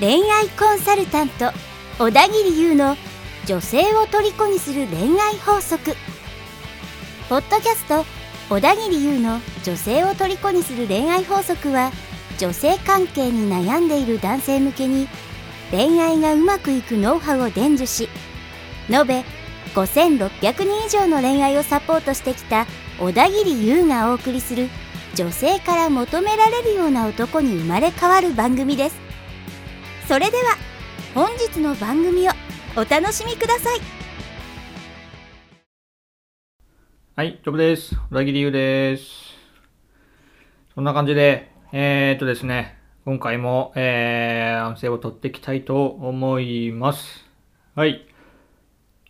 恋愛コンサルタント小田切優の女性を虜にする恋愛法則。ポッドキャスト小田切優の女性を虜にする恋愛法則は女性関係に悩んでいる男性向けに恋愛がうまくいくノウハウを伝授し延べ5600人以上の恋愛をサポートしてきた小田切優がお送りする女性から求められるような男に生まれ変わる番組ですそれでは本日の番組をお楽しみくださいはい、ジョブです。小田切優です。そんな感じで、えー、っとですね、今回も、えー、音声を取っていきたいと思います。はい。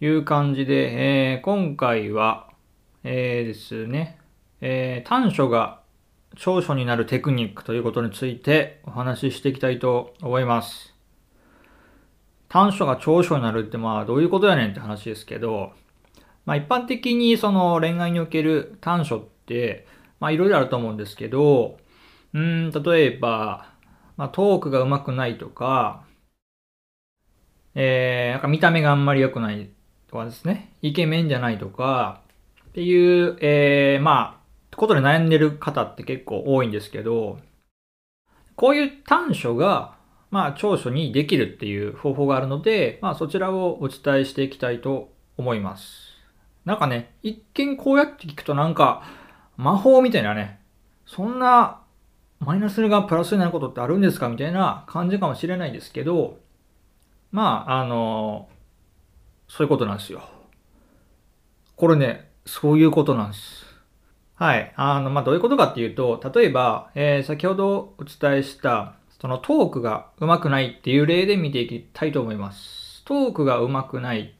いう感じで、えー、今回は、えーですね、えー、短所が長所になるテクニックということについてお話ししていきたいと思います。短所が長所になるってまあどういうことやねんって話ですけど、まあ一般的にその恋愛における短所って、まあいろいろあると思うんですけど、うん、例えば、まあトークが上手くないとか、えー、なんか見た目があんまり良くないとかですね、イケメンじゃないとか、っていう、えー、まあ、ことで悩んでる方って結構多いんですけど、こういう短所が、まあ、長所にできるっていう方法があるので、まあ、そちらをお伝えしていきたいと思います。なんかね、一見こうやって聞くとなんか、魔法みたいなね、そんなマイナスがプラスになることってあるんですか？みたいな感じかもしれないですけど、まあ、あの、そういうことなんですよ。これね、そういうことなんです。はい。あの、まあ、どういうことかっていうと、例えば、えー先ほどお伝えした、そのトークが上手くないっていう例で見ていきたいと思います。トークが上手くないっ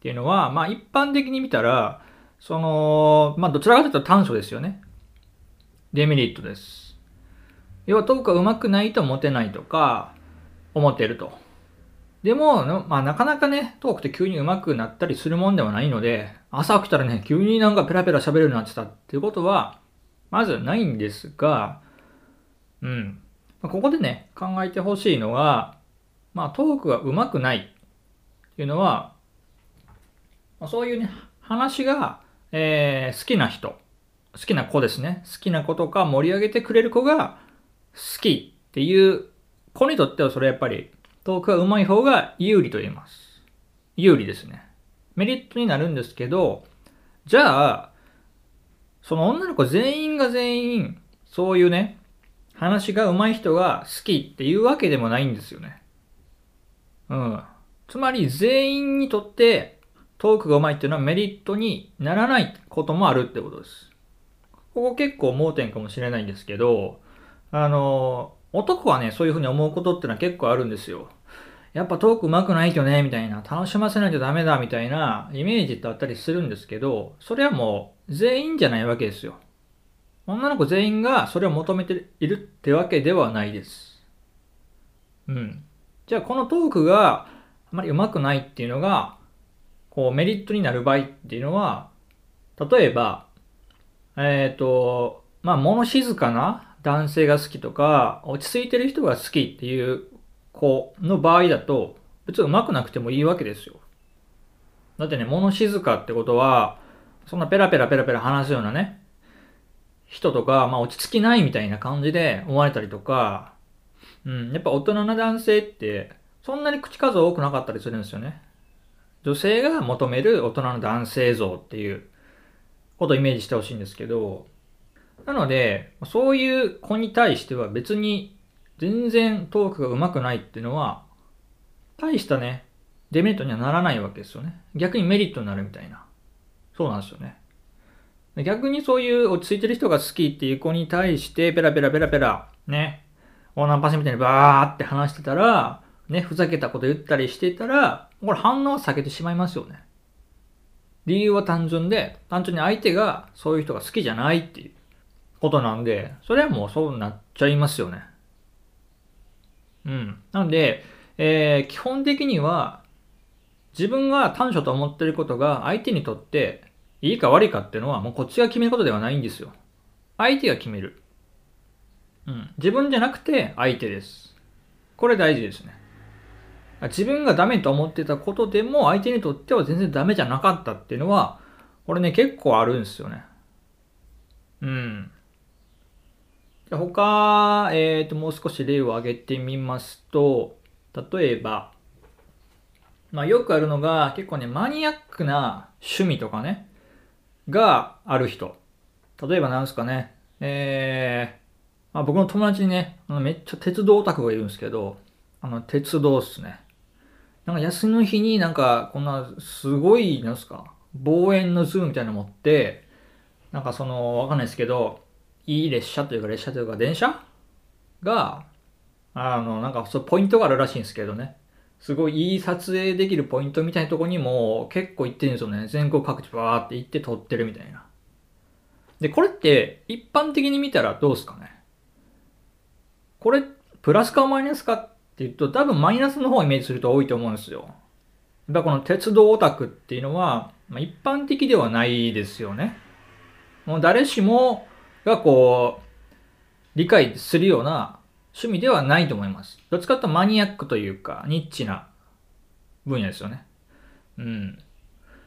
ていうのは、まあ、一般的に見たら、その、まあ、どちらかというと短所ですよね。デメリットです。要はトークが上手くないとモテないとか、思ってると。でも、まあ、なかなかね、トークって急に上手くなったりするもんではないので、朝起きたらね、急になんかペラペラ喋るようになってたっていうことは、まずないんですが、うん。まあここでね、考えてほしいのが、まあ、トークが上手くないっていうのは、まあそういうね、話が、えー好きな人、好きな子ですね。好きな子とか盛り上げてくれる子が好きっていう子にとってはそれやっぱりトークが上手い方が有利と言えます。有利ですね。メリットになるんですけど、じゃあ、その女の子全員が全員、そういうね、話が上手い人が好きっていうわけでもないんですよね。うん。つまり全員にとってトークが上手いっていうのはメリットにならないこともあるってことです。ここ結構盲点かもしれないんですけど、あの、男はね、そういうふうに思うことってのは結構あるんですよ。やっぱトーク上手くないとね、みたいな、楽しませないとダメだ、みたいなイメージってあったりするんですけど、それはもう全員じゃないわけですよ。女の子全員がそれを求めているってわけではないです。うん。じゃあこのトークがあまり上手くないっていうのが、こうメリットになる場合っていうのは、例えば、えっ、と、まあ物静かな男性が好きとか、落ち着いてる人が好きっていう子の場合だと、別に上手くなくてもいいわけですよ。だってね、物静かってことは、そんなペラペラペラペラ話すようなね、人とか、まあ落ち着きないみたいな感じで思われたりとか、うん、やっぱ大人な男性って、そんなに口数多くなかったりするんですよね。女性が求める大人の男性像っていうことをイメージしてほしいんですけど、なので、そういう子に対しては別に全然トークが上手くないっていうのは、大したね、デメリットにはならないわけですよね。逆にメリットになるみたいな。そうなんですよね。逆にそういう落ち着いてる人が好きっていう子に対して、ペラペラペラペラ、ね、オーナーパスみたいにバーって話してたら、ね、ふざけたこと言ったりしてたら、これ反応は避けてしまいますよね。理由は単純で、単純に相手がそういう人が好きじゃないっていうことなんで、それはもうそうなっちゃいますよね。うん。なんで、えー基本的には、自分が短所と思ってることが相手にとっていいか悪いかっていうのはもうこっちが決めることではないんですよ。相手が決める。うん。自分じゃなくて相手です。これ大事ですね。自分がダメと思ってたことでも相手にとっては全然ダメじゃなかったっていうのは、これね、結構あるんですよね。うん。じゃ他、えっ、ー、と、もう少し例を挙げてみますと、例えば、まあよくあるのが結構ね、マニアックな趣味とかね、がある人。例えばなんですかね、えー、まあ、僕の友達にね、あのめっちゃ鉄道オタクがいるんですけど、あの、鉄道っすね。なんか休みの日になんか、こんな、すごい、なんすか、望遠のズームみたいなの持って、なんかその、わかんないですけど、いい列車というか列車というか電車？が、あの、なんかそうポイントがあるらしいんですけどね。すごいいい撮影できるポイントみたいなとこにも結構行ってるんですよね。全国各地バーって行って撮ってるみたいな。で、これって一般的に見たらどうですかね？これ、プラスかマイナスかっていうと多分マイナスの方をイメージすると多いと思うんですよ。やっぱこの鉄道オタクっていうのは、まあ、一般的ではないですよね。もう誰しもがこう、理解するような趣味ではないと思います。どっちかというとマニアックというか、ニッチな分野ですよね。うん。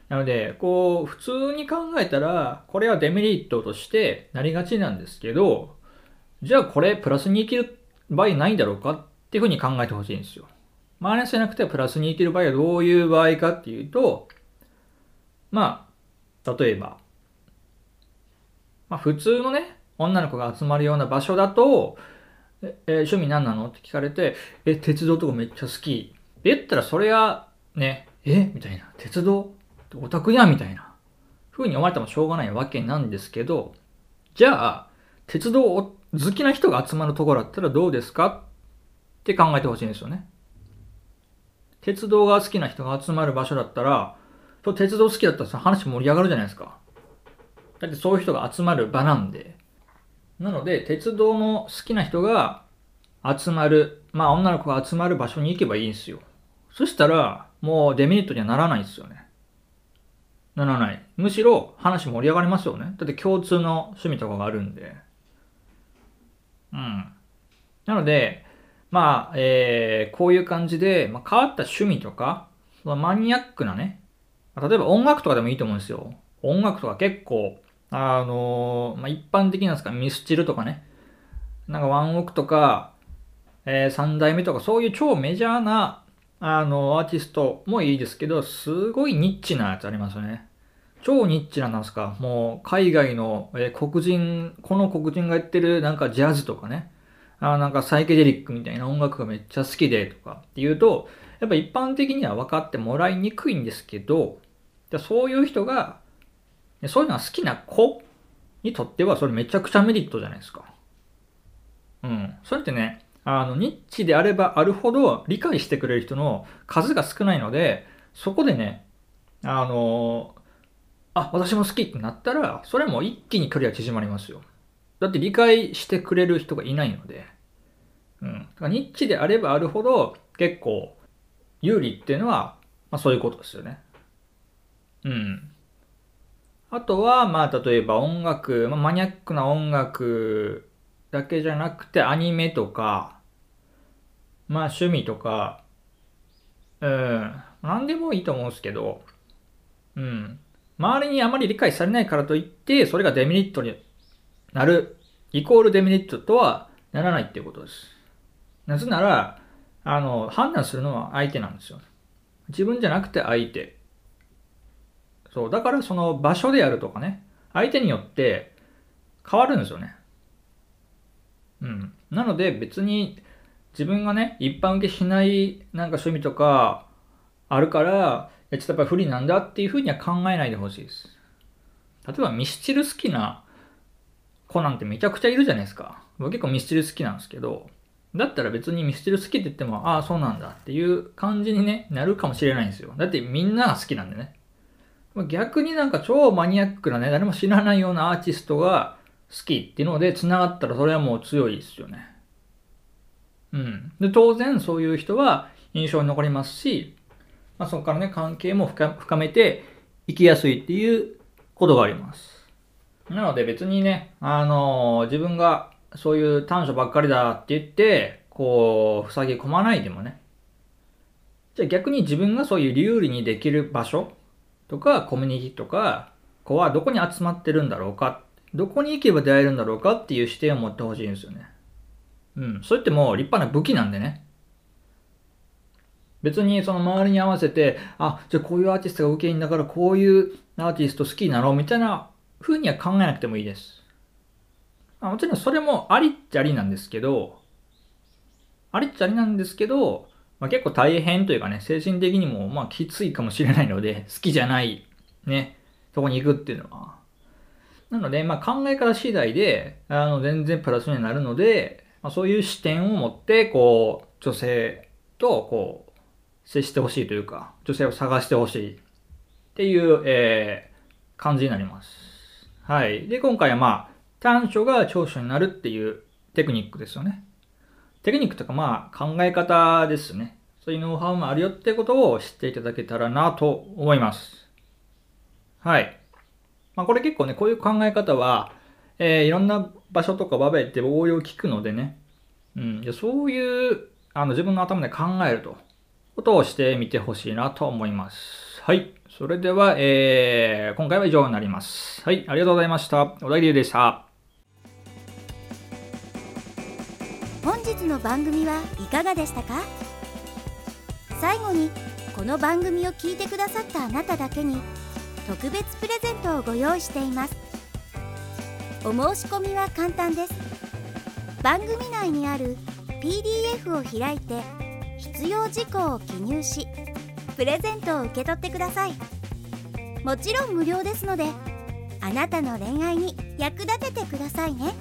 なので、こう、普通に考えたら、これはデメリットとしてなりがちなんですけど、じゃあこれプラスに生きる場合ないんだろうかっていうふうに考えてほしいんですよ。マイナスじゃなくてプラスに生きる場合はどういう場合かっていうと、まあ、例えば、まあ普通のね、女の子が集まるような場所だと、え、え趣味何なの？って聞かれて、え、鉄道とかめっちゃ好き。って言ったらそれはね、えみたいな。鉄道？オタクやみたいな。ふうに思われてもしょうがないわけなんですけど、じゃあ、鉄道好きな人が集まるところだったらどうですか？って考えてほしいんですよね。鉄道が好きな人が集まる場所だったら、鉄道好きだったら話盛り上がるじゃないですか。だってそういう人が集まる場なんで。なので、鉄道の好きな人が集まる、まあ女の子が集まる場所に行けばいいんですよ。そしたら、もうデメリットにはならないんですよね。ならない。むしろ話盛り上がりますよね。だって共通の趣味とかがあるんで。うん。なので、まあ、えー、こういう感じで、まあ、変わった趣味とか、マニアックなね、例えば音楽とかでもいいと思うんですよ。音楽とか結構、あの、まあ、一般的なんですか、ミスチルとかね、なんかワンオクとか、えー、三代目とか、そういう超メジャーな、あの、アーティストもいいですけど、すごいニッチなやつありますよね。超ニッチななんですか、もう海外の、えー、黒人、この黒人がやってるなんかジャズとかね、あなんかサイケデリックみたいな音楽がめっちゃ好きでとかっていうと、やっぱ一般的には分かってもらいにくいんですけど、そういう人がそういうのが好きな子にとってはそれめちゃくちゃメリットじゃないですか。うん。それってね、あの、ニッチであればあるほど理解してくれる人の数が少ないので、そこでね、あの、あ、私も好きってなったら、それも一気に距離は縮まりますよ。だって理解してくれる人がいないので。うん。ニッチであればあるほど結構有利っていうのは、まあそういうことですよね。うん。あとは、まあ、例えば音楽、まあ、マニアックな音楽だけじゃなくて、アニメとか、まあ、趣味とか、うん、何でもいいと思うんですけど、うん。周りにあまり理解されないからといって、それがデメリットになる、イコールデメリットとはならないっていうことです。なぜなら、あの、判断するのは相手なんですよ。自分じゃなくて相手。そう、だからその場所でやるとかね、相手によって変わるんですよね。うん。なので別に自分がね、一般受けしないなんか趣味とかあるから、ちょっとやっぱり不利なんだっていうふうには考えないでほしいです。例えばミスチル好きな子なんてめちゃくちゃいるじゃないですか。僕結構ミスチル好きなんですけど、だったら別にミスチル好きって言っても、ああ、そうなんだっていう感じに、ね、なるかもしれないんですよ。だってみんなが好きなんでね。逆になんか超マニアックなね、誰も知らないようなアーティストが好きっていうので繋がったらそれはもう強いですよね。うん。で、当然そういう人は印象に残りますし、まあ、そこからね、関係も深めていきやすいっていうことがあります。なので別にね、あの自分がそういう短所ばっかりだって言って、こう、塞ぎ込まないでもね。じゃあ逆に自分がそういう有利にできる場所とか、コミュニティとか、子はどこに集まってるんだろうか、どこに行けば出会えるんだろうかっていう視点を持ってほしいんですよね。うん。それってもう立派な武器なんでね。別にその周りに合わせて、あ、じゃあこういうアーティストが受けいんだからこういうアーティスト好きになろうみたいな風には考えなくてもいいです。もちろんそれもありっちゃありなんですけど、ありっちゃありなんですけど、まあ、結構大変というかね、精神的にもまあきついかもしれないので、好きじゃないね、そこに行くっていうのは。なので、まあ考え方次第で、あの、全然プラスになるので、まあ、そういう視点を持って、こう、女性と、こう、接してほしいというか、女性を探してほしいっていう、えー、感じになります。はい。で、今回はまあ、短所が長所になるっていうテクニックですよね。テクニックとかまあ考え方ですね。そういうノウハウもあるよってことを知っていただけたらなと思います。はい。まあこれ結構ね、こういう考え方は、えー、いろんな場所とか場面って応用聞くのでね。うん。でそういう、あの自分の頭で考えると、ことをしてみてほしいなと思います。はい。それでは、えー、今回は以上になります。はい。ありがとうございました。小田切でした。の番組はいかがでしたか？最後にこの番組を聞いてくださったあなただけに特別プレゼントをご用意しています。お申し込みは簡単です。番組内にある PDF を開いて必要事項を記入しプレゼントを受け取ってください。もちろん無料ですのであなたの恋愛に役立ててくださいね。